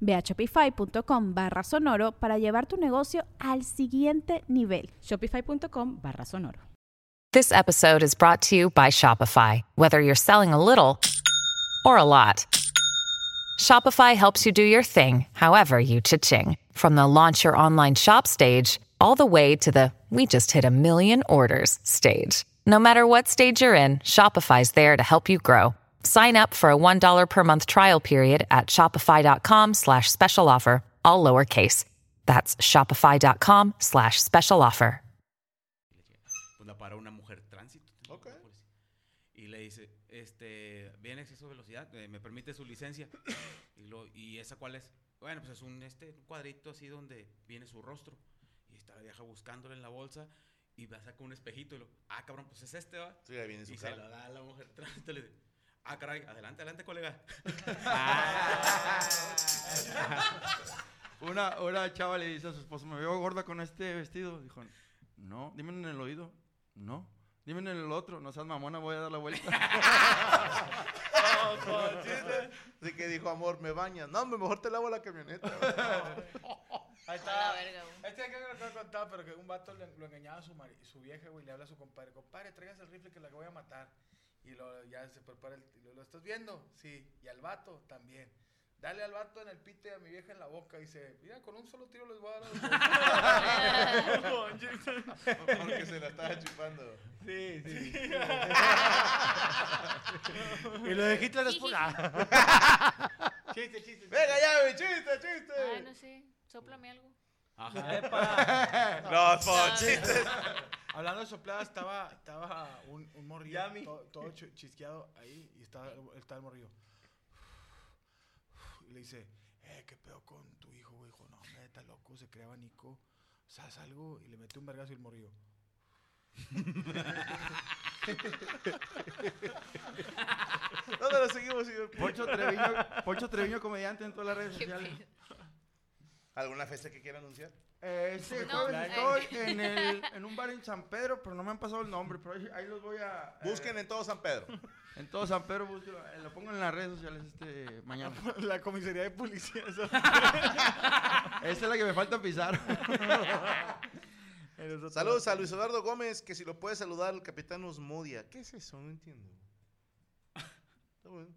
Ve a shopify.com barra sonoro para llevar tu negocio al siguiente nivel. Shopify.com barra sonoro. This episode is brought to you by Shopify. Whether you're selling a little or a lot, Shopify helps you do your thing, however you cha-ching. From the launch your online shop stage, all the way to the we just hit a million orders stage. No matter what stage you're in, Shopify's there to help you grow. Sign up for a $1 per month trial period at shopify.com slash special offer, all lowercase. That's shopify.com slash special offer. Pues la para una mujer tránsito. Ok. Y le dice, este, viene exceso de velocidad, eh, me permite su licencia. y, lo, ¿Y esa cuál es? Bueno, pues es un, este, un cuadrito así donde viene su rostro. Y está la vieja buscándole en la bolsa y va a sacar un espejito y lo, ah, cabrón, pues es este, va. Sí, ahí viene su y se lo da a la mujer tránsito y le dice, ah, caray, adelante, adelante, colega. Una, una chava le dice a su esposo, me veo gorda con este vestido. Dijo, no, dime en el oído. No, dime en el otro. No seas mamona, voy a dar la vuelta. Así que dijo, amor, me bañas. No, mejor te lavo la camioneta. Ahí está. Este que lo que he contado, pero que un vato le- lo engañaba a su, mari- su vieja, güey, le habla a su compadre. Compadre, traigas el rifle que la voy a matar. Y lo, ya se prepara el... lo, ¿Lo estás viendo? Sí. Y al vato también. Dale al vato en el pite y a mi vieja en la boca. Y dice, mira, con un solo tiro les voy a dar a los dos". Porque se la estaba chupando. Sí, sí. y lo de Hitler es por... chiste, chiste. Venga ya, mi chiste, chiste. Ay, no sé. Sóplame algo. No, po, chistes. Hablando de soplada, estaba, estaba un, un morrillo todo, todo ch- chisqueado ahí y estaba, estaba el morrillo. Y le dice, eh, ¿qué pedo con tu hijo, güey? Dijo, no, hombre, está loco, se crea abanico. ¿Sabes algo? Y le mete un vergazo y el morrillo. ¿Dónde lo seguimos, señor? Poncho Treviño, Poncho Treviño, comediante en todas las redes Qué sociales. pedo. ¿Alguna fiesta que quiera anunciar? Eh, este No, jueves eh. estoy en, el, en un bar en San Pedro, pero no me han pasado el nombre, pero ahí, ahí los voy a... eh, Busquen en todo San Pedro. En todo San Pedro, búsquenlo. eh, lo pongo en las redes sociales este mañana. La comisaría de policía. Esa es la que me falta pisar. Saludos a Luis Eduardo Gómez, que si lo puede saludar el capitán Osmudia. ¿Qué es eso? No entiendo. Está bueno.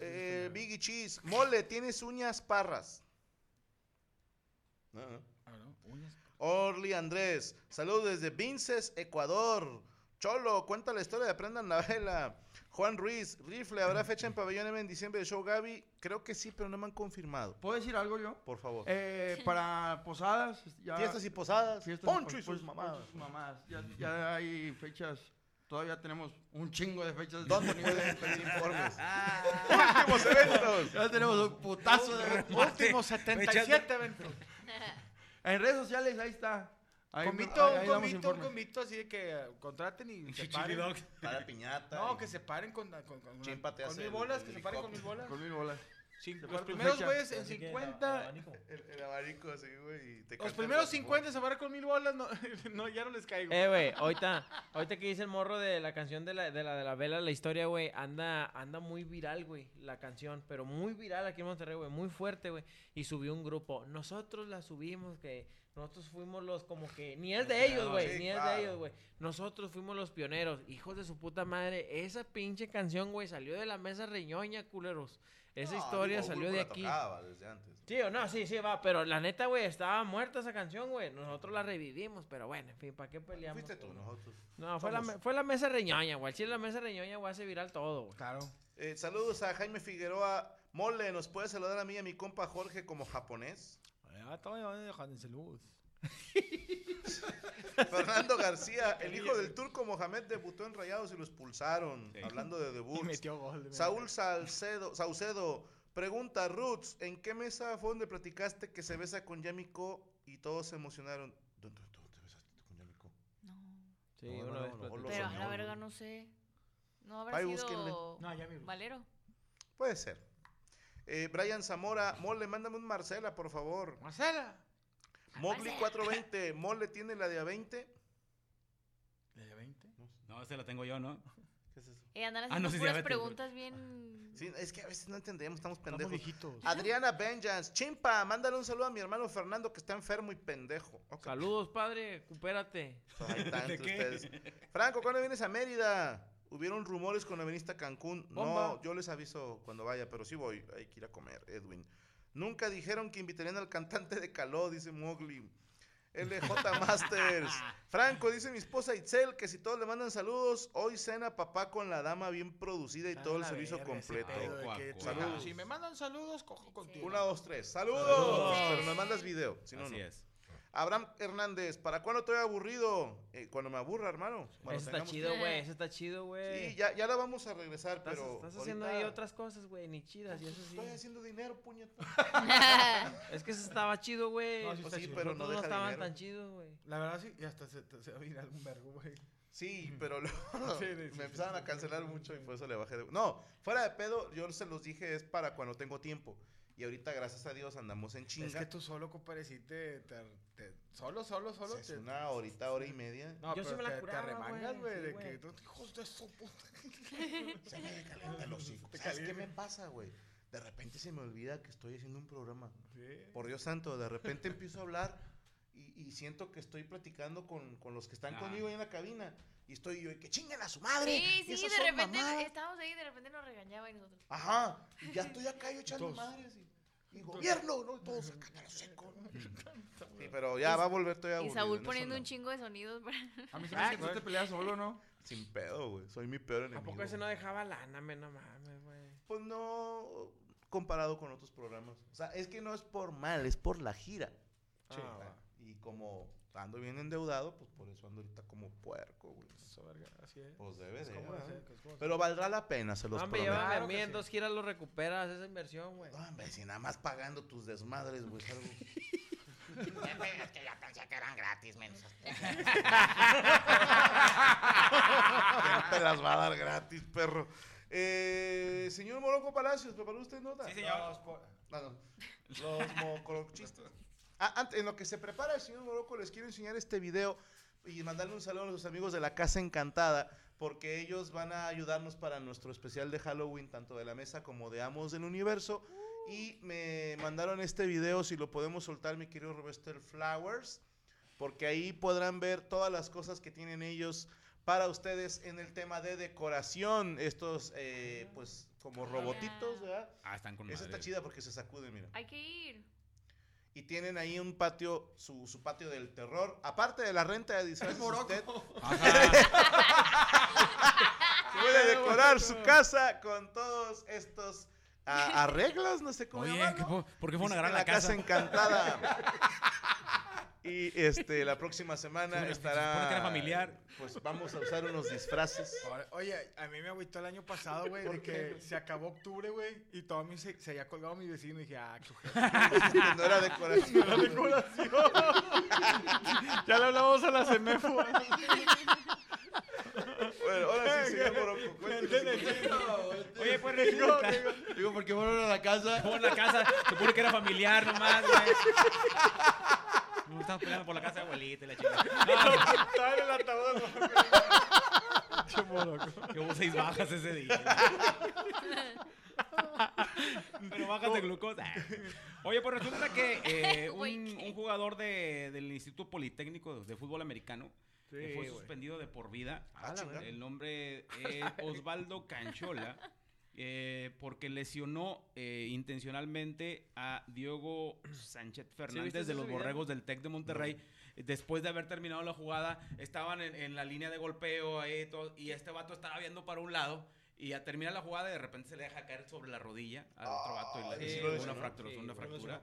Eh, Biggie Cheese. Mole, tienes uñas parras. No, no. Ah. Orly Andrés. Saludos desde Vinces, Ecuador. Cholo, cuenta la historia de Aprendan la Vela. Juan Ruiz, Rifle, ¿habrá fecha en Pabellón M en diciembre de Show Gaby? Creo que sí, pero no me han confirmado. ¿Puedo decir algo yo? Por favor. Eh, para posadas, ya... Fiestas y posadas. Fiestas Poncho y pues, sus mamadas. Poncho y sus mamadas. Ya, ya hay fechas. Todavía tenemos un chingo de fechas. ¿Dónde disponibles. pueden pedir informes? ¡Últimos eventos! Ya tenemos un putazo de Últimos 77 eventos. En redes sociales, ahí está. Ahí, Convito, ahí- ahí un convito, un convito así de que eh, contraten y se paren. Para piñata. No, y- que se paren con, con, con, con mil bolas, el que se paren con mil bolas. Con mil bolas. Cin- los primeros güeyes en 50. El, el abanico así, güey. y te Los cantan primeros las 50 se paran con mil bolas, no, no, ya no les caigo. Eh, güey, ahorita, ahorita que dice el morro de la canción de la, de la, de la vela, la historia, güey, anda, anda muy viral, güey, la canción, pero muy viral aquí en Monterrey, güey, muy fuerte, güey. Y subió un grupo. Nosotros la subimos, que Nosotros fuimos los como que. Ni es de ellos, güey. Sí, ni es claro. de ellos, güey. Nosotros fuimos los pioneros. Hijos de su puta madre. Esa pinche canción, güey, salió de la mesa reñoña, culeros. Esa No, historia digo, salió de aquí. desde antes. Sí o no, sí, sí, va. Pero la neta, güey, estaba muerta esa canción, güey. Nosotros la revivimos, pero bueno, en fin, ¿para qué peleamos? Fuiste tú, nosotros. No, fue la, fue la mesa reñoña, güey. Si es la mesa reñoña, güey, hace viral todo, güey. Claro. Eh, saludos a Jaime Figueroa. Mole, ¿nos puede saludar a mí y a mi compa Jorge como japonés? Luz. Fernando García, el hijo del turco Mohamed debutó en Rayados y lo expulsaron. Sí. Hablando de debut. metió gol. de Saúl Salcedo, Saucedo pregunta, Roots, ¿en qué mesa fue donde platicaste que se besa con Yamiko y todos se emocionaron? ¿Dónde, dónde te besaste con Yamiko? No. Sí, No, una no, vez no, platicamos. lo Pero soñó, la verga no sé. No habrá Ahí sido. Valero. Puede ser. Eh, Brian Zamora, Mole, mándame un Marcela, por favor. Marcela. Mowgli 420, Mole tiene la de a 20. ¿De 20? No, ese la tengo yo, ¿no? ¿Qué es eso? Y andan Ah, haciendo no, sí, puras diabetes, preguntas bien... Sí, es que a veces no entendemos, estamos pendejos. Adriana Vengeance, chimpa, mándale un saludo a mi hermano Fernando que está enfermo y pendejo. Saludos, padre. Recupérate. Ahí está ¿De entre qué? ustedes. Franco, ¿cuándo vienes a Mérida? Hubieron rumores cuando viniste a Cancún. No, yo les aviso cuando vaya, pero sí voy. Hay que ir a comer, Edwin. Nunca dijeron que invitarían al cantante de Caló, dice Mowgli. LJ Masters. Franco, dice mi esposa Itzel que si todos le mandan saludos, hoy cena papá con la dama bien producida y todo el servicio completo. que. Saludos. Si me mandan saludos, cojo contigo. Una, dos, tres. ¡Saludos! Saludos. Pero nos mandas video. Si no, Así no. es. Abraham Hernández, ¿para cuándo estoy aburrido? Eh, cuando me aburra, hermano. Ese está chido, güey. Ese está chido, güey. Sí, ya, ya la vamos a regresar, Estás, pero. estás haciendo ahorita- ahí otras cosas, güey, ni chidas, y eso sí. Estoy haciendo dinero, puñeta. Es que ese estaba chido, güey. No, sí Pues sí, chido. pero no estaban dinero. tan chidos, güey. La verdad sí, y hasta se, se va a virar un vergo, güey. Sí, pero luego Sí, sí, sí, me empezaron sí, a cancelar sí, sí, mucho y por eso le bajé de. No, fuera de pedo, yo se los dije, es para cuando tengo tiempo. Y ahorita, gracias a Dios, andamos en chinga. Es que tú solo, compadre, sí te, te, te- Solo, solo, solo. Es te- una horita, hora y media. No, Yo sí pero me la te, curaba, te remangas, güey, sí, de que hijos de su puta. Se me calienta el hocico. ¿Sabes qué me pasa, güey? De repente se me olvida que estoy haciendo un programa. Sí. Por Dios santo, de repente empiezo a hablar y, y siento que estoy platicando con, con los que están Ah. conmigo ahí en la cabina. Y estoy yo, y que chinguen a su madre. Sí, sí, de repente mamadas". estábamos ahí y de repente nos regañaba y nosotros. Ajá, y ya estoy acá yo echando madres. Y, y gobierno, ¿no? Y todos acá a lo seco. Sí, pero ya va a volver todavía Y aburrido, Saúl poniendo no. un chingo de sonidos para... A mí se me hace que tú te peleas solo, ¿no? Sin pedo, güey. Soy mi peor ¿A enemigo. poco ese no dejaba lana, me no mames, güey? Pues no comparado con otros programas. O sea, es que no es por mal, es por la gira. Sí. Ah, Y como ando bien endeudado, pues por eso ando ahorita como puerco, güey. Eso, verga, así es. Pues debe Es de. como ¿verdad? hacer- es como Pero valdrá la pena, se los Hombre, prometo. llévame a mí en dos giras lo recuperas esa inversión, güey. No, hombre, si nada más pagando tus desmadres, güey, es algo. Es que ya pensé que eran gratis, menos. Ya te las va a dar gratis, perro. Eh, señor Moroco Palacios, ¿preparó usted nota? Sí, señor. Los, ah, no. Los mocorochistas. Ah, antes, en lo que se prepara el señor Moroco, les quiero enseñar este video y mandarle un saludo a los amigos de la Casa Encantada, porque ellos van a ayudarnos para nuestro especial de Halloween, tanto de la mesa como de Amos del Universo. Y me mandaron este video, si lo podemos soltar, mi querido Roberto Flowers, porque ahí podrán ver todas las cosas que tienen ellos para ustedes en el tema de decoración. Estos, eh, pues, como robotitos, ¿verdad? Ah, están con Esa madre. está chida porque se sacude, mira. Hay que ir. Y tienen ahí un patio, su, su patio del terror. Aparte de la renta de disfraces, usted puede decorar su casa con todos estos ah, arreglos, no sé cómo Oye, llamarlo. ¿qué po- ¿por qué fueron a Visiten agarrar la casa? encantada. y este, la próxima semana Se se estará. supone que era familiar. Pues vamos a usar unos disfraces. Oye, a mí me agüitó el año pasado, güey, ¿Por de qué? que se acabó octubre, güey, y todo a mí se, se había colgado mi vecino y dije, ah, qué no era decoración. No era decoración. ya le hablamos a la CEMEFO. Bueno, ahora sí, señor Morocco. Oye, pues resulta. Digo, ¿por qué fueron a la casa? Como en la casa, se supone que era familiar nomás, güey. No estamos peleando por la casa de abuelita y la chica. No, Estaba en el ataúd. que hubo seis bajas ese día. Pero bájate glucosa. Oye, pues resulta que eh, un, jugador de- del Instituto Politécnico de Fútbol Americano Sí, fue suspendido de por vida. Ah. El nombre es Osvaldo Canchola. eh, porque lesionó eh, intencionalmente a Diogo Sánchez Fernández de los? Borregos del Tec de Monterrey. Después de haber terminado la jugada, estaban en, en la línea de golpeo todo, y este vato estaba viendo para un lado. Y ya termina la jugada de repente se le deja caer sobre la rodilla al otro vato y le Ay, sí una fractura, Sí, una fractura.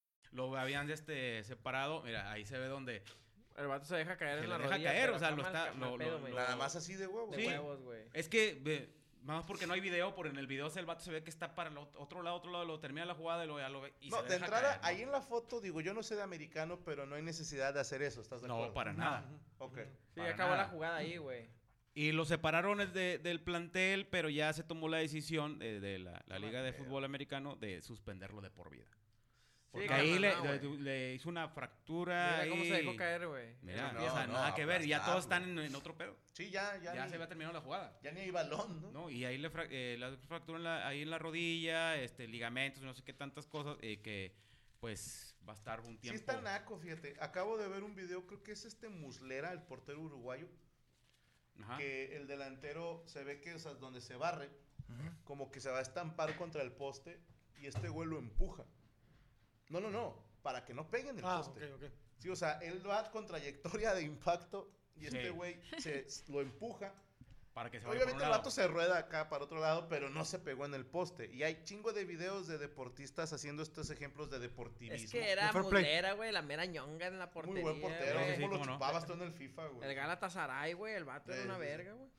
Lo habían este, separado. Mira, ahí se ve donde El vato se deja caer Se en la deja rodilla. caer, o sea, lo está- lo- pedo, lo-. Nada más así de huevo. De Sí. huevos, güey. Es que, ve, más porque no hay video, por en el video el vato se ve que está para el ot- otro lado, otro lado, lo termina la jugada y lo, ya lo ve. Y No, se de deja entrada, caer, ¿no? ahí en la foto, digo, yo no sé de americano, pero no hay necesidad de hacer eso, ¿estás de No, acuerdo? para nada. Ok. Sí, Para acabó nada. la jugada ahí, güey. Y lo separaron el de- del plantel, pero ya se tomó la decisión de, de la, la Liga de Fútbol Americano de suspenderlo de por vida. Porque Sí, ahí le, carnal, no, le- le hizo una fractura. Mira cómo se dejó caer, güey. Mira, No, o sea, no, nada que ver. Ya todos están en, en otro pedo. Sí, ya, ya. Ya, ni, se había terminado la jugada. ya ni hay balón, ¿no? ¿no? Y ahí le, fra- eh, en la- ahí en la rodilla, este, ligamentos, no sé qué tantas cosas, eh, que pues va a estar un Sí tiempo. está naco, fíjate. Acabo de ver un video, creo que es este Muslera, el portero uruguayo, Ajá. que el delantero se ve que, o sea, donde se barre, como que se va a estampar contra el poste y este güey lo empuja. No, no, no, para que no peguen el Ah, poste. ok, ok. Sí, o sea, él va con trayectoria de impacto y este güey se lo empuja. Para que se vaya por Obviamente un el lado. vato se rueda acá para otro lado, pero no se pegó en el poste. Y hay chingo de videos de deportistas haciendo estos ejemplos de deportivismo. Es que era mulera, güey, la mera ñonga en la portería. Muy buen portero. güey. Sí, ¿Cómo lo no. chupabas tú en el FIFA, güey? El Galatasaray, güey, el vato era una verga, güey.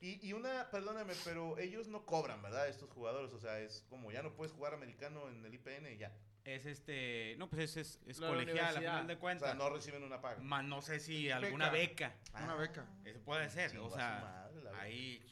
Y, y una, perdóname, pero ellos no cobran, ¿verdad? Estos jugadores. O sea, es como ya no puedes jugar americano en el IPN y ya. Es este, no, pues es, es, la colegial, a final de O cuentas. sea, no reciben una paga. Más no sé si alguna beca. Una beca. Eso puede ser, Chingó o sea, madre, beca. ahí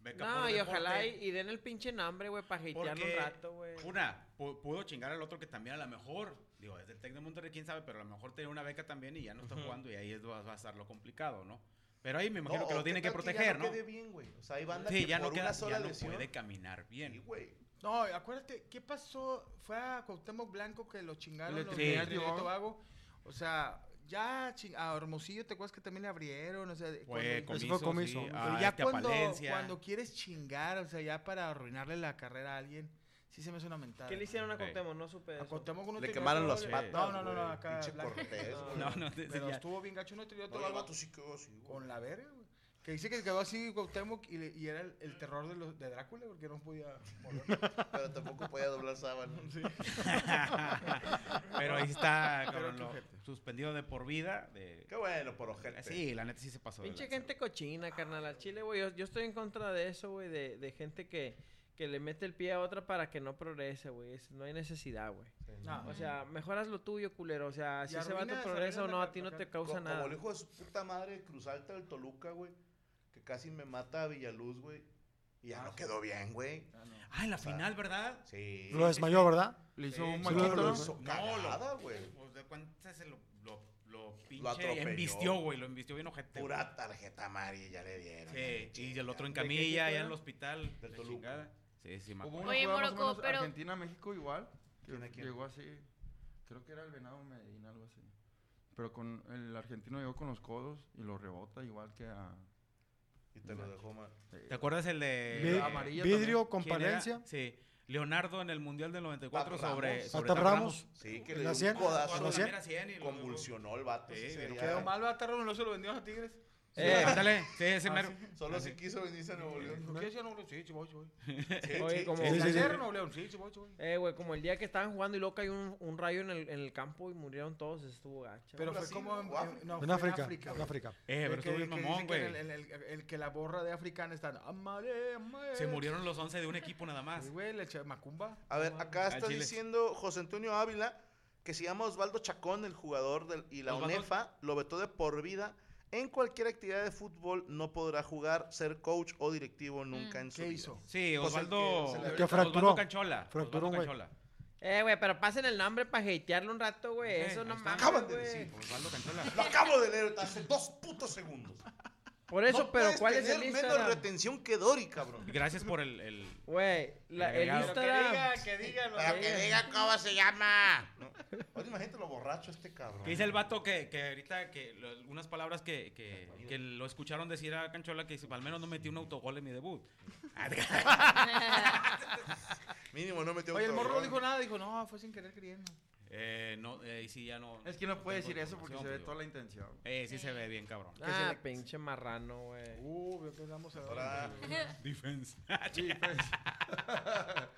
beca No, por y deporte. ojalá y, y den el pinche nombre, güey, para hatearlo un rato, güey. una, pu- pudo chingar al otro que también a lo mejor, digo, es del Tec de Monterrey, quién sabe, pero a lo mejor tenía una beca también y ya no está jugando y ahí es, va, va a estar lo complicado, ¿no? Pero ahí me imagino No, que lo ¿qué tienen que proteger, ya ¿no? quede bien, güey. O sea, hay banda Sí, que ya no, por queda, una sola ya no lesión. puede caminar Sí, bien. güey. No, acuérdate, ¿qué pasó? Fue a Cuauhtémoc Blanco que lo chingaron El los de Tobago. O sea, ya ching- a Hermosillo, ¿te acuerdas que también le abrieron? O sea, Fue cuando- comiso, fue comiso. sí, Pero ya este, cuando, cuando quieres chingar, o sea, ya para arruinarle la carrera a alguien, sí se me hace una mentada. ¿Qué le hicieron a. Cuauhtémoc? No supe de A eso. Cuauhtémoc uno Le quemaron el- patas. No, no, no, no, acá. Pinche. Cortés, No. No, no, Pero ya. estuvo bien gacho, uno tiró No, todo el vato sí quedó así, güey. con la verga, güey. Que dice que quedó así Cuauhtémoc y, le- y era el, el terror de, los, de Drácula porque no podía. Pero tampoco podía doblar sábana. Pero ahí está, Pero lo- suspendido de por vida. De... Qué bueno, por ojete. Sí, la neta sí se pasó. Pinche gente cochina, carnal. Al chile, güey. Yo, yo estoy en contra de eso, güey. De, de gente que, que le mete el pie a otra para que no progrese, güey. No hay necesidad, güey. No, O sea, mejoras lo tuyo, culero. O sea, si ese vato progresa o no, a ti no te causa nada. Como el hijo de su puta madre de Cruz Alta del Toluca, güey. Que casi me mata a Villaluz, güey. Y ya no quedó bien, güey. Ah, en la O sea, final, ¿verdad? Sí. Lo desmayó, ¿verdad? Le hizo Sí, un maquito, lo ¿no? hizo No, cagada, güey. Pues de cuenta se lo, lo, lo pinche Lo embistió, güey. Lo embistió bien ojete. Pura tarjeta amarilla le dieron. Sí, y el otro en ¿De qué camilla, allá en el hospital. Del Toluca. Sí, sí, me Hubo acuerdo. una Oye, jugada más o Morocco, menos pero- Argentina-México igual. que ¿Quién a quién? Llegó así. Creo que era el Venado Medina, algo así. Pero con el argentino llegó con los codos y lo rebota igual que a... Y te lo dejó mal. ¿Te acuerdas el de. Vi- eh, amarilla Vidrio también. con ¿quién era? Palencia. Sí. Leonardo en el Mundial del 94 Tap sobre, Ramos. sobre Tap Ramos. Sí, que ¿En le la dio 100? un codazo. ¿En la Cuando la 100? mera 100 y luego- Convulsionó el vato. Sí, pero Quedó mal, Batarro, no se lo vendió a Tigres. Eh, ándale, sí, ese Ah, mero. sí. Solo si quiso venirse a Nuevo León. ¿Qué decía Nuevo León? Sí, sí voy, sí voy. Oye, sí, como- sí, ¿El sí, sí. ayer Nuevo León? Sí, sí voy, sí voy. Eh, güey, como el día que estaban jugando y luego cayó un, un rayo en el, en el campo y murieron todos, estuvo gacha. Pero fue como en, África. en- no, En fue África, África, en güey. África. Eh, pero El estuvo bien que mamón, güey. El, que la borra de africana está. Amaré, amaré. Se murieron los 11 de un equipo nada más. Güey, le eché Macumba. A ver, acá está diciendo José Antonio Ávila que se llama Osvaldo Chacón, el jugador del, y la Osvaldo- UNEFA lo vetó de por vida. En cualquier actividad de fútbol no podrá jugar, ser coach o directivo nunca en su ¿Qué vida. hizo? Sí, Pues el Osvaldo. que Que fracturó. Osvaldo Canchola. Fracturó, Osvaldo güey. Canchola. Eh, güey, pero pasen el nombre para hatearlo un rato, güey. Eso no mames, Acaban de decir. Osvaldo Canchola. Lo acabo de leer hace dos putos segundos. Por eso, No pero ¿cuál es el tener menos Instagram? retención que Dori, cabrón. Gracias por el. el- Güey, el Agregado. Instagram. que diga, lo Pero que diga cómo se llama. Ahora imagínate lo borracho este cabrón. ¿Qué dice el vato que, que ahorita, que lo- algunas palabras que, que, que lo escucharon decir a Canchola que dice, al menos no metí un autogol en mi debut? Mínimo no metió Oye, el morro no autogol. dijo nada, dijo, no, fue sin querer queriendo. Eh, no, eh, sí, ya no. Es que no puede decir eso porque se ve toda la intención. Eh, sí se ve bien, cabrón. Ah, pinche marrano, güey. Uh, empezamos a Ahora, Defense.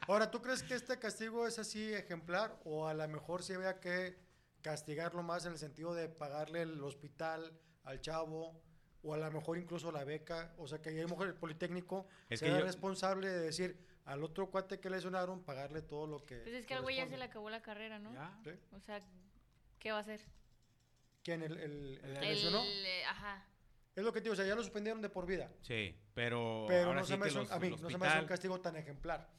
Ahora, ¿tú crees que este castigo es así ejemplar o a lo mejor se vea que castigarlo más en el sentido de pagarle el hospital al chavo o a lo mejor incluso la beca? O sea, que a lo mejor el Politécnico Es que sea yo- responsable de decir al otro cuate que lesionaron pagarle todo lo que... Pues es que al güey ya se le acabó la carrera, ¿no? Ya. ¿Sí? O sea, ¿qué va a hacer? ¿Quién? ¿El, el, el que El, lesionó? eh, ajá. Es lo que te digo, o sea, ya lo suspendieron de por vida. Sí, pero, Pero ahora no, sí se me un- los- a mí no se me hace un castigo tan ejemplar.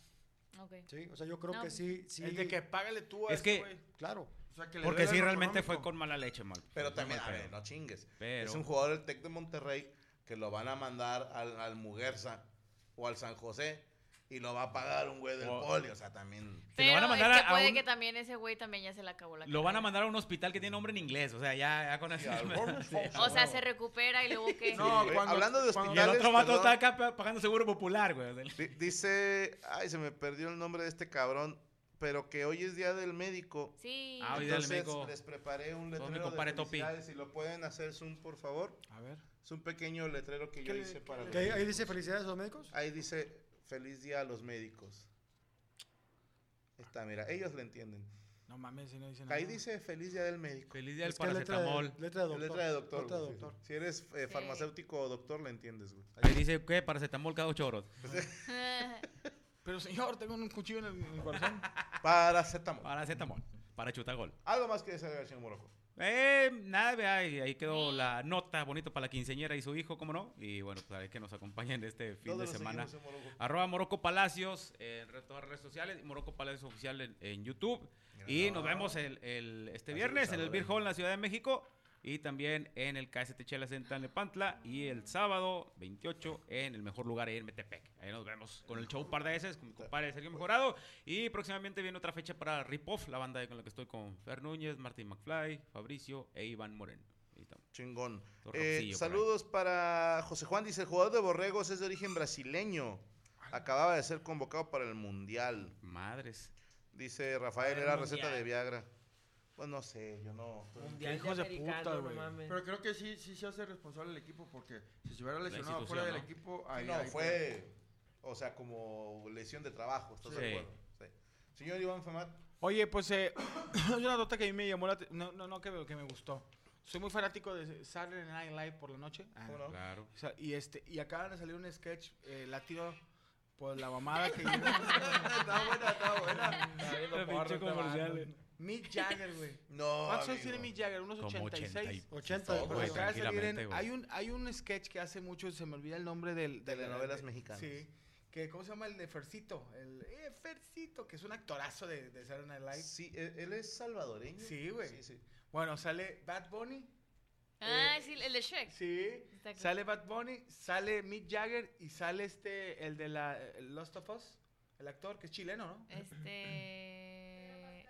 Ok. ¿sí? O sea, yo creo No, que pues, sí, sí. El de que págale tú a Es este que-. Claro. O sea, que le Porque sí, realmente económico. fue con mala leche, mal. Pero también, mal a ver, pedo. no chingues. Pero- Es un jugador del Tec de Monterrey que lo van a mandar al, al Muguerza o al San José y lo va a pagar un güey del O- poli. O sea, también. Se lo van a Pero mandar es a- que a puede un- que también ese güey también ya se le acabó la Lo van a mandar a un hospital que tiene nombre en inglés, o sea, ya, ya con eso. O sea, se recupera y luego qué. No, cuando- hablando de cuando- Y el hospitales. otro vato está acá pa- pagando seguro popular, güey. Dice. Ay, se me perdió el nombre de este cabrón. Pero que hoy es día del médico. Sí. Ah, hoy día del Entonces médico. les preparé un letrero de felicidades. Si lo pueden hacer zoom, por favor. A ver. Es un pequeño letrero que yo ¿Qué le- hice para Que ahí dice felicidades a los médicos. Ahí dice feliz día a los médicos. Está, mira, ellos le entienden. No mames, si no dice nada. Ahí dice feliz día del médico. Feliz día del es letra de, paracetamol. letra de doctor. letra de doctor. Letra de doctor. sí. Si eres eh, farmacéutico o doctor, le entiendes, güey. Ahí dice, ¿qué? Paracetamol cada ocho horas. Pero señor, tengo un cuchillo en el, en el corazón. Paracetamol. Paracetamol. Para chutar gol. Algo más que desear, señor Morocco. Eh, nada, vea, ahí, ahí quedó la nota bonito para la quinceñera y su hijo, ¿cómo no? Y bueno, pues a ver que nos acompañen este fin ¿Dónde de semana. Morocco? Arroba Morocco Palacios en re- todas las redes sociales, y Morocco Palacios Oficial en, en YouTube. Y nos vemos el, el- este viernes es, en el Beer eh. Hall en la Ciudad de México. Y también en el KST Chelas en Tlalnepantla. Y el sábado 28 en el mejor lugar ahí en Metepec. Ahí nos vemos con el show par de veces con mi compadre Sergio Mejorado. Y próximamente viene otra fecha para Rip Off, la banda con la que estoy con Fer Núñez, Martín McFly, Fabricio e Iván Moreno. Chingón. Eh, saludos para José Juan. Dice, el jugador de Borregos es de origen brasileño. Acababa de ser convocado para el Mundial. Madres. Dice Rafael, era receta de Viagra. Pues no sé, yo no... Mundial hijos de puta, no güey. mames. Pero creo que sí, sí se hace responsable el equipo porque si se hubiera lesionado fuera del ¿no? equipo, Sí, ahí, no, ahí fue, o sea, como lesión de trabajo, ¿estás Sí. de acuerdo? Sí. Señor Iván Femat, Oye, pues eh, es una nota que a mí me llamó la atención. No, no, no, que, me- que me gustó. Soy muy fanático de Saturday Night Live por la noche. Ah, ¿cómo no? Claro. o sea, y, este, y acaban de salir un sketch eh, latino por la mamada que... está buena, está buena. Pinche comercial. Mick Jagger, güey. No, ¿Cuántos años tiene Mick Jagger? Unos Como 86. 80 No, de güey, Pues acaba de salir en- tranquilamente, güey. hay, un, hay un sketch que hace mucho, se me olvida el nombre del... del- Telenovelas mexicanas. Sí. Que, ¿Cómo se llama el de Fercito? El eh, Fercito, que es un actorazo de, de Saturday Night Live. Sí, él él es salvadoreño. Sí, güey. Sí, sí. Bueno, sale Bad Bunny. Ah, sí, el de Shrek. Sí. Sale Bad Bunny, sale Mick Jagger y sale este, el de la el Lost of Us, el actor que es chileno, ¿no? Este.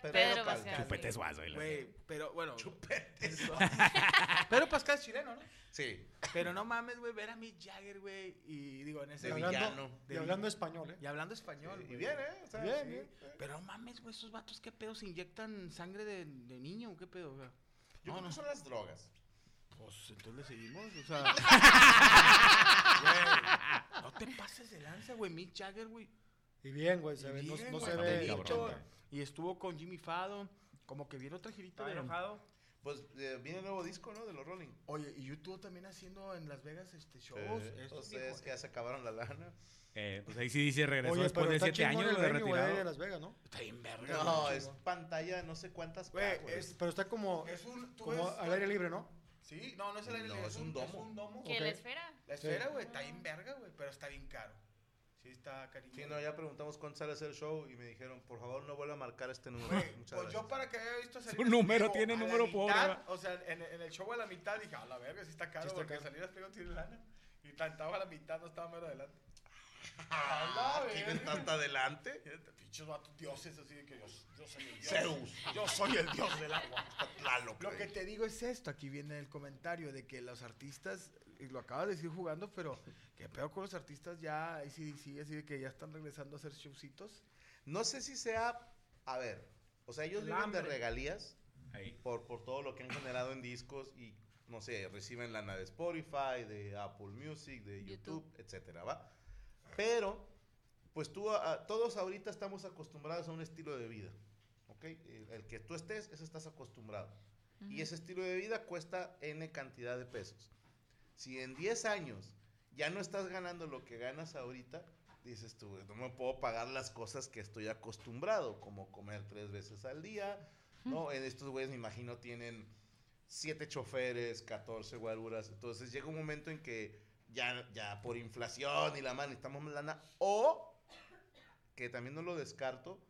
Pedro Pedro Pascal. Pascal. Chupete suazo. y la- Güey, pero bueno. Pedro Pascal es chileno, ¿no? Sí. Pero no mames, güey, ver a Mick Jagger, güey, y digo, en ese De hablando, villano. y hablando español, ¿eh? Y hablando español, Y güey. bien, ¿eh? O sea, Bien, sí. bien. Pero no mames, güey, esos vatos, ¿qué pedo? ¿Se inyectan sangre de, de niño o qué pedo? Yo creo que son las drogas. Pues entonces le seguimos, o sea. güey, no te pases de lanza, güey. Mick Jagger, güey. Y bien, güey, se ve, no, Bien, no se ve. papelito. Y estuvo con Jimmy Fallon. Como que viene otra girita ¿Estaba de enojado? Pues eh, viene el nuevo disco, ¿no? De los Rolling. Oye, y YouTube también haciendo en Las Vegas este shows. Eh, Esto, o sea, viejo, es que ya se acabaron la lana. Eh, pues ahí sí dice regresó Oye, después de siete años de retirado. de Las Vegas, ¿no? Está bien verga. No, güey, es pantalla no sé cuántas Güey, es- Pero está como, Es un. tú como ves- al aire libre, ¿no? Sí, no, no es el aire No, libre, es un domo. Es un domo. ¿Qué, Ok. la esfera? La Sí. esfera, güey, está bien verga, güey, pero está bien caro. Sí, está cariño. Sí, no, ya preguntamos cuánto sale hacer el show y me dijeron, por favor, no vuelva a marcar este número. Pues yo para que haya visto Su Salinas número tiene a la número pobre. O sea, en, en el show a la mitad dije, a la verga, sí está caro, Sí está porque caro. Salinas Pliego tiene lana. Y tantaba a la mitad, no estaba mero adelante. Ah, A la ¿Quién verga. está hasta adelante? Pinches vatos dioses así de que yo, yo soy el dios. Zeus. Yo soy el dios del agua. Lo que te digo es esto, aquí viene el comentario de que los artistas, y lo acabas de decir jugando, pero qué peor con los artistas ya, ahí sí, sí, así de que ya están regresando a hacer showcitos. No sé si sea, a ver, o sea, ellos El viven de hambre. regalías Ahí. por, por todo lo que han generado en discos y, no sé, reciben lana de Spotify, de Apple Music, de YouTube, YouTube. etcétera, ¿va? Pero, pues tú, a- todos ahorita estamos acostumbrados a un estilo de vida, ¿ok? El, el que tú estés, ese estás acostumbrado. Y ese estilo de vida cuesta N cantidad de pesos. Si en 10 años ya no estás ganando lo que ganas ahorita, dices tú, no me puedo pagar las cosas que estoy acostumbrado, como comer tres veces al día, ¿no? En estos güeyes me imagino tienen siete choferes, 14 guaruras, entonces llega un momento en que ya, ya por inflación y la mano necesitamos más lana, o, que también no lo descarto,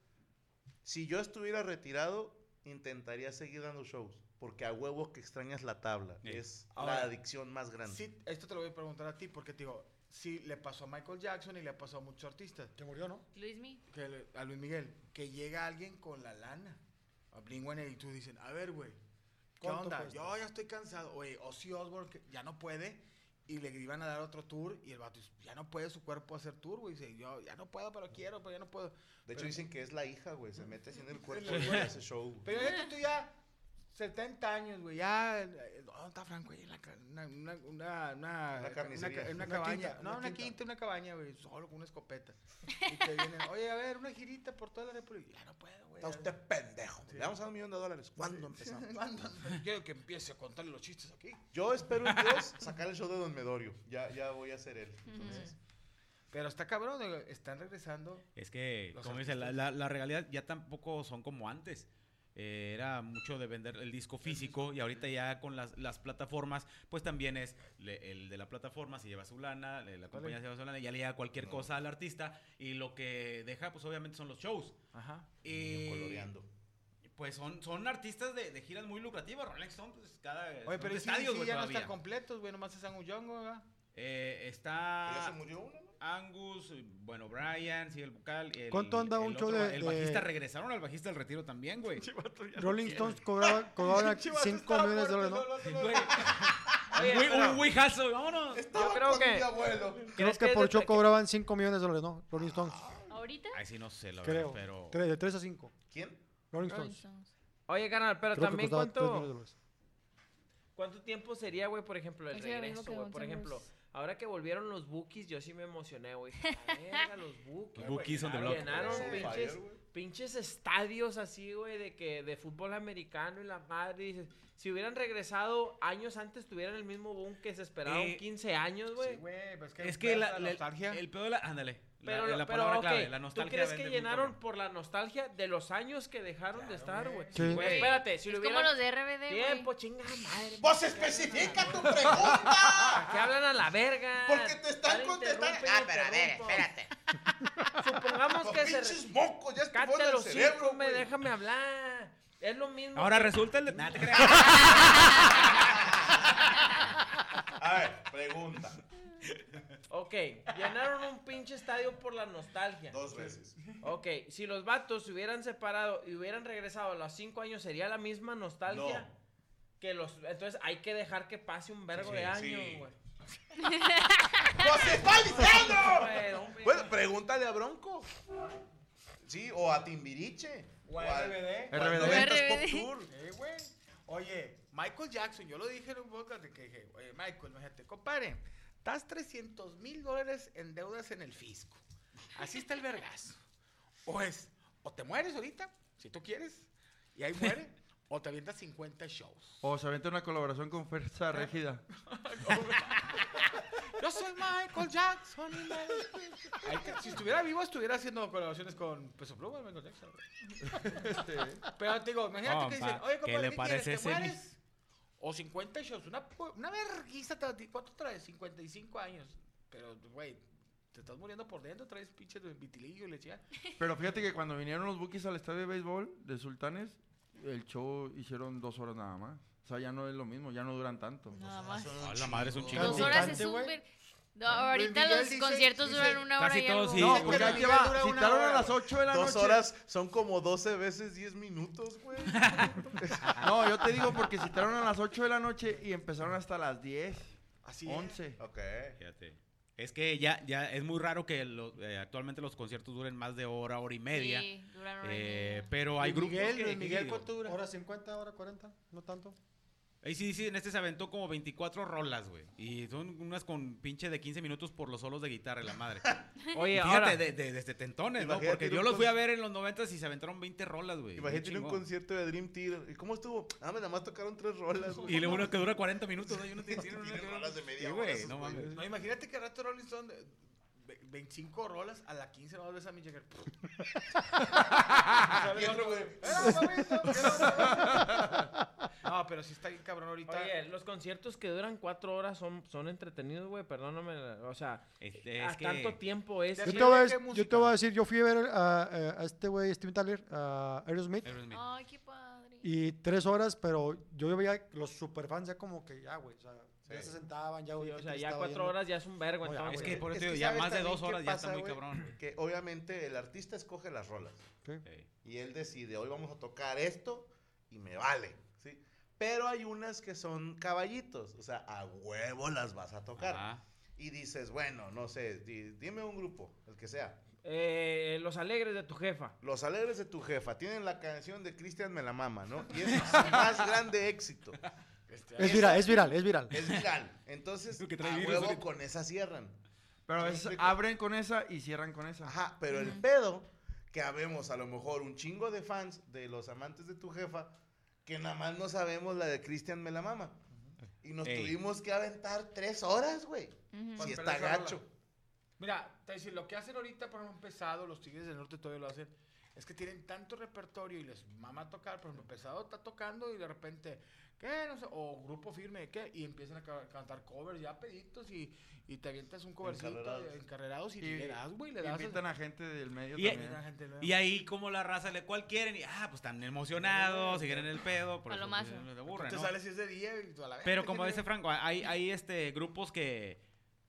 si yo estuviera retirado, intentaría seguir dando shows, porque a huevo que extrañas la tabla, Sí. es Ahora, la adicción más grande. Sí, esto te lo voy a preguntar a ti, porque te digo, sí le pasó a Michael Jackson y le pasó a muchos artistas. Que murió, ¿no? Luismi. Que le- a Luis Miguel, que llega alguien con la lana. A Blink y tú dicen, a ver, güey, ¿qué ¿Cuánto onda? cuesta? Yo ya estoy cansado. Oye, Ozzy Osbourne que ya no puede y le iban a dar otro tour y el vato dice, ya no puede su cuerpo hacer tour, güey. Dice, yo ya no puedo, pero quiero, pero ya no puedo. De hecho, Pero- dicen que es la hija, güey. Se mete así en el cuerpo y güey. hace show. Pero ya tú ya 70 años, güey, ya... eh, ¿Dónde está Franco? Ahí en la una, una, una, una, Una carnicería. ca- una Una cabaña. quinta, no, una quinta. quinta, una cabaña, güey, solo con una escopeta. Y te vienen, oye, a ver, una girita por toda la República. Ya no puedo, güey. Está usted pendejo. Sí. Le vamos a dar un millón de dólares. ¿Cuándo empezamos? ¿Cuándo? Quiero que empiece a contarle los chistes aquí. Yo espero en Dios sacar el show de Don Medorio. Ya, ya voy a ser él. Entonces, Pero está cabrón, güey, están regresando. Es que, como dice, la, la, la realidad ya tampoco son como antes. Eh, era mucho de vender el disco físico y ahorita ya con las, las plataformas, pues también es le- el de la plataforma se lleva su lana, le- la compañía se lleva su lana, y ya le llega cualquier cosa al artista y lo que deja, pues obviamente son los shows. Ajá. Y, coloreando. Pues son, son artistas de, de giras muy lucrativas. Rolling Stone, pues cada. Oye, son pero sí, sí, ya no están completos, güey, nomás es Young, güey, ¿verdad? Eh, ¿Ya está se murió uno? no? Angus, bueno, Brian, sí, el vocal. el- ¿Cuánto anda el un show otro, de- El de- bajista, regresaron al bajista del retiro también, güey. Rolling Stones cobraba, cobraba 5 millones de dólares, ¿no? Güey, un güijazo, vámonos. Yo creo que. Creo ¿crees que por show cobraban 5 millones de dólares, ¿no? Rolling Stones. ¿Ahorita? Ay, sí, no sé, la Creo. verdad, pero. Tres- de 3 a 5. ¿Quién? Rolling Rolling Stones. Stones. Oye, carnal, pero Creo también costaba 3 millones de cuánto, dólares. cuánto tiempo sería, güey, por ejemplo, el regreso, güey. Por ejemplo. Ahora que volvieron los Bookies, yo sí me emocioné, güey. Verga, los Bookies. Los Bookies on the block. Llenaron On pinches, fire, pinches estadios así, güey, de que de fútbol americano y la madre. Dices, si hubieran regresado años antes, tuvieran el mismo boom que se esperaron Eh, 15 años, güey. Sí, güey, pues que Es que la, la- nostalgia. el pedo de la. Ándale. Pero, la, pero, palabra ok, clave, la ¿tú nostalgia. crees que llenaron por la nostalgia de los años que dejaron de estar, güey? Sí. Güey, espérate, si Es lo como hubieran... los de RBD, Tiempo, güey. chingada madre. ¡Pues especifica tu pregunta! Que hablan a la verga. Porque te están contestando. Ah, pero a ver, espérate. Supongamos que se... pinches mocos, ya Cállate estuvo en el los cerebro, cinco, me güey. déjame hablar. Es lo mismo. Ahora que- resulta el. Nah, te creas. A ver, pregunta. Ok, llenaron un pinche estadio por la nostalgia. Dos veces. Ok, si los vatos se hubieran separado y hubieran regresado a los cinco años, ¿sería la misma nostalgia? No. Que los, entonces hay que dejar que pase un vergo Sí, de sí. años, güey. ¡Pues está diciendo! Güey. Bueno, pregúntale a Bronco. Sí, o a Timbiriche. O a RBD. RBD. 90s RBD. Pop Tour. Eh, güey. Oye, Michael Jackson, yo lo dije en un podcast de que dije, oye, Michael, imagínate, compadre, estás 300 mil dólares en deudas en el fisco. Así está el vergazo. O es, o te mueres ahorita, si tú quieres, y ahí muere, o te avientas 50 shows. O se avienta una colaboración con Fuerza Régida. Yo soy Michael Jackson. y si estuviera vivo, estuviera haciendo colaboraciones con Peso Pluma, Michael Jackson. güey. Pero te digo, imagínate que dicen, oye, ¿qué compadre, le ¿qué parece quieres? ¿Te ese mueres? O 50 shows, una, una verguiza, te- ¿cuánto traes? 55 años. Pero, güey, te estás muriendo por dentro, traes pinches de vitiligo y le decía. Pero fíjate que cuando vinieron los Bookies al estadio de béisbol de Sultanes, el show hicieron dos horas nada más. O sea, ya no es lo mismo, ya no duran tanto. Nada más. Ah, la madre es un chingo. Dos horas es ver- No, ahorita Miguel los dice- conciertos dice- duran una hora casi y todos algo. sí. No, porque ahí te Miguel va. dura una Citaron a las güey. 8 de la Dos noche. horas son como 12 veces 10 minutos, güey. No, yo te digo porque citaron a las 8 de la noche y empezaron hasta las 10, Así es. 11. ok. Fíjate. Es que ya, ya es muy raro que lo- eh, actualmente los conciertos duren más de hora, hora y media. Sí, duran hora y Eh, media. pero hay Y grupos Miguel, que, Miguel, ¿cuánto dura? Hora 50, hora 40, no tanto. Ahí sí, sí, en este se aventó como 24 rolas, güey. Y son unas con pinche de 15 minutos por los solos de guitarra, la madre. Oye, Fíjate, ahora, de, de- desde tentones, ¿no? Porque yo los fui a ver en los 90 y se aventaron 20 rolas, güey. Imagínate un concierto de Dream Theater. ¿Y cómo estuvo? Ah, me nada más tocaron tres rolas, güey. Y luego uno que dura 40 minutos, ¿no? Y uno tiene, tiene rolas de media Sí, hora no mames. No, imagínate que rato Rolling Stone, 25 rolas, a la 15 no ves a Mick Jagger. Y otro, güey. ¡Eh, mamito, quiero- No, pero sí está bien cabrón ahorita. oye, los conciertos que duran cuatro horas son, son entretenidos, güey, perdóname. O sea, Este, a que- tanto tiempo es... Yo te, voy a, ¿qué dec- yo te voy a decir, yo fui a ver a, a- a este güey, Steven Tyler, a Aerosmith, Aerosmith. Ay, qué padre. y tres horas, pero yo veía los superfans ya como que ya, güey, o sea, ya Sí. se sentaban, ya, Sí, o sea, ya cuatro yendo. horas ya es un vergo, Oye, entonces. Es que por Es eso que ya ¿sabes más de dos horas ya está pasa, muy güey? cabrón. Que obviamente el artista escoge las rolas. Sí. Y él decide, hoy vamos a tocar esto y me vale, ¿sí? Pero hay unas que son caballitos, o sea, a huevo las vas a tocar. Ajá. Y dices, bueno, no sé, di- dime un grupo, el que sea. Eh, los alegres de tu jefa. Los Alegres de tu jefa tienen la canción de Cristian Me la mama, ¿no? Y es su más grande éxito. Este, Es viral, es viral, es viral. Es viral. Entonces, Lo que trae a virus huevo ahorita. con esa cierran. Pero a ¿Sí me veces explico? abren con esa y cierran con esa. Ajá, pero el pedo que habemos a lo mejor un chingo de fans de los amantes de tu jefa que nada más no sabemos la de Cristian Me la mama. Y nos Ey. tuvimos que aventar tres horas, güey. Si está gacho. Mira, te decir, lo que hacen ahorita, por ejemplo, pesado, los Tigres del Norte todavía lo hacen, es que tienen tanto repertorio y les mama tocar, por ejemplo, pesado está tocando y de repente, ¿qué? No sé, o grupo firme, ¿qué? Y empiezan a ca- cantar covers ya peditos y, y te avientas un covercito Encarrerados. de- encarrerados y, Y- le das, güey, le das. Invitan a gente del medio Y- también. Y ahí como la raza le cuál quieren y ah, pues están emocionados, siguen en el pedo, por eso te ¿no? sales es de día y a la vez. Pero como dice Franco, hay, hay este grupos que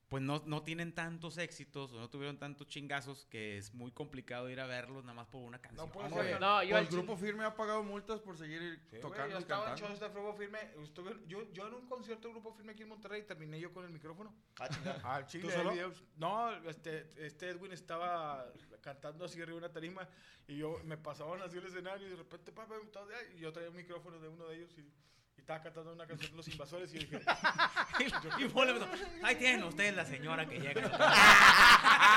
pues no, no tienen tantos éxitos o no tuvieron tantos chingazos que es muy complicado ir a verlos nada más por una canción. puedes güey. ver- No, yo el grupo firme ha pagado multas por seguir Sí, tocando yo y estaba en cantando. shows de Grupo Firme, estuve- yo, yo en un concierto de Grupo Firme aquí en Monterrey terminé yo con el micrófono. Ah, chingada. Al chile. No, este, este Edwin estaba cantando así arriba de una tarima y yo me pasaban así el escenario y de repente, papá, y yo traía un micrófono de uno de ellos y, y estaba cantando una canción de Los Invasores y dije, y empezó, ahí tienen ustedes la señora que llega.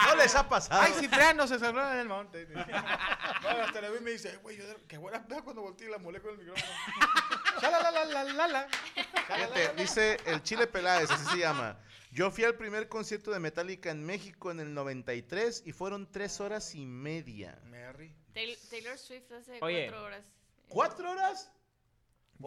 No les ha pasado. ¡ay, Cipriano se cerró en el monte! no, hasta el Edwin me dice, güey, yo de- qué buena peda cuando volteé y la molé con el micrófono. ¡Shalalalalala! Fíjate, dice el Chile Peláez, así se llama. Yo fui al primer concierto de Metallica en México en el 93 y fueron tres horas y media. Mary. Taylor, Taylor Swift hace Oye. cuatro horas. ¿Cuatro horas?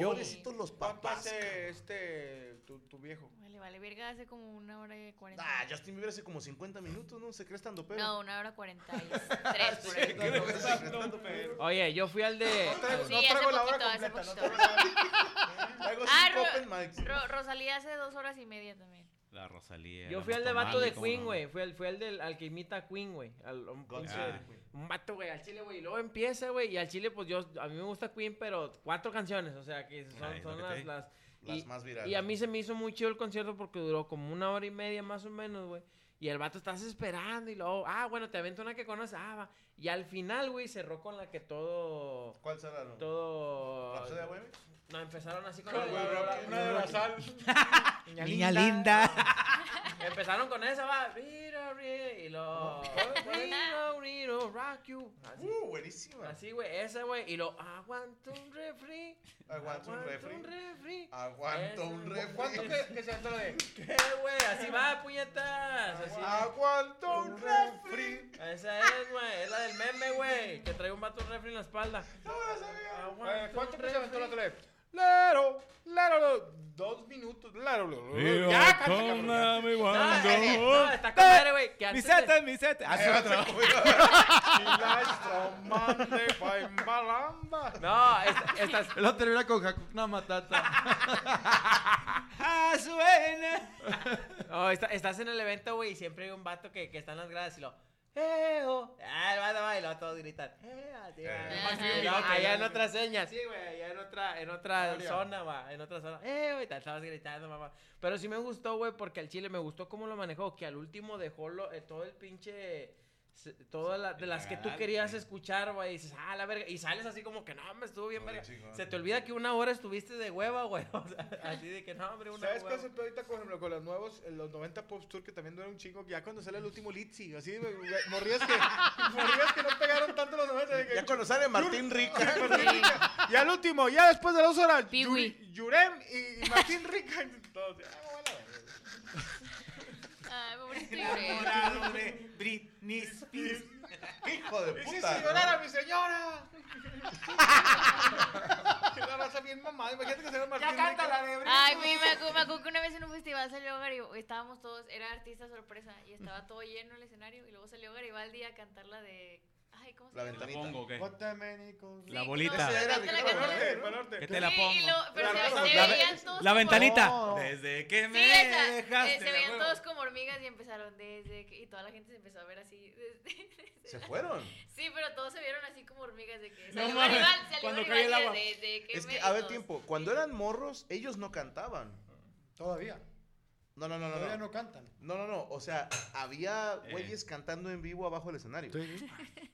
Yo- Pobrecitos los ¿Cuánto papás. hace este, tu, tu viejo? Vale, vale, verga, hace como una hora y cuarenta. Ah, Justin Bieber hace como 50 minutos, ¿no? Se cree estando pero. No, una hora cuarenta y tres por ahí. Oye, yo fui al de... No traigo, Sí, no hace traigo la poquito, hora hace completa. No poquito. traigo la- Traigo Ah, Ro- open mics. Ro- Rosalía hace dos horas y media también. La Rosalía. Yo la fui al de vato de ¿cómo Queen, no? güey. Fui al, fui al del al que imita a Queen, güey. Un, save un vato, güey, al chile, güey. Y luego empieza, güey. Y al chile, pues yo, a mí me gusta Queen, pero cuatro canciones. O sea, que son, Ay, son que te las, las, y, más virales. Y a mí se me hizo muy chido el concierto porque duró como una hora y media más o menos, güey. Y el vato estás esperando y luego, ah, bueno, te avento una que conoces, ah, va. Y al final, güey, cerró con la que todo, ¿Cuál será? no? todo... ¿Rapsodia Bohemia? No, empezaron así con Con la de- la- una de la Niña linda. Empezaron con esa, va. Riro, riro, Y lo. Riro, riro, rock you. Así, Uh, buenísima. así, güey. Esa, güey. Y lo. Aguanto un refri. Aguanto un refri. refri. Aguanto un refri. ¿Cuánto que, que se entró de? ¿Qué, güey? Así va, puñetas. Así. Aguanto un refri. Esa es, güey. Es la del meme, güey. Que trae un vato un refri en la espalda. Eh, ¿Cuánto que se aventó la tele? Lero, lero, lero. Dos minutos. Lero, lero, lero. Ya, canta. No, eh, no, está con madre, güey. que antes de- mi seta. Ah, Eh, es otro. No, esta- estas. Luego termina con Hakuna Matata. Ah, suena. No, está- estás en el evento, güey, y siempre hay un vato que, que está en las gradas y lo. ¡Eh, oh! Ah, el vato va y luego todos gritan. ¡Eh, así. Y allá en otra seña, sí, güey, allá en otra, en otra zona, va, en otra zona. ¡Eh, güey! te Estabas gritando, mamá. Pero sí me gustó, güey, porque al chile me gustó cómo lo manejó, que al último dejó lo- eh, todo el pinche. Todas la- de las que tú querías escuchar, güey, y dices, ah, la verga, y sales así como que no, me estuvo bien, verga. Se te olvida que una hora estuviste de hueva, güey, o sea, así de que no, hombre, una ¿Sabes hueva. qué es el pedo ahorita, por ejemplo, con los nuevos, los 90 Pop Tour, que también dura un chingo, que ya cuando sale el último Litzy, así, morrías que, morrías que no pegaron tanto los 90. de que- Ya cuando sale Martín Rica. Martín Rica. Y al último, ya después de dos horas, Piwi. Yuri- Yurem y, y Martín Rica. Todos, Ay, Enamorado de Britney Spears. Hijo de puta. llorar a mi señora. Que la raza bien mamada. Imagínate que sea Martín Rica. de Ay, güey, me acuerdo, me acuerdo que una vez en un festival salió Garibaldi, estábamos todos, era artista sorpresa, y estaba todo lleno el escenario, y luego salió Garibaldi a cantar la de, ay, ¿cómo se La llama? ¿Te la ventanita. pongo o qué? Botaménicos. La bolita. no, Ese era la. ¿Qué te la pongo? y lo- pero La se, La, veían todos la como- ventanita. No. Desde que Sí, me esa, eh, dejaste. se la veían huevo. todos como hormigas y empezaron desde que, y toda la gente se empezó a ver así. desde- Se fueron. sí, pero todos se vieron así como hormigas de que No salió mames, Garibaldi, salió cuando cae el agua. desde que Es que, a ver, tiempo. Cuando eran morros, ellos no cantaban. Todavía. No, no, no, no. Todavía No, no cantan. no, no. no. O sea, había güeyes cantando en vivo abajo del escenario.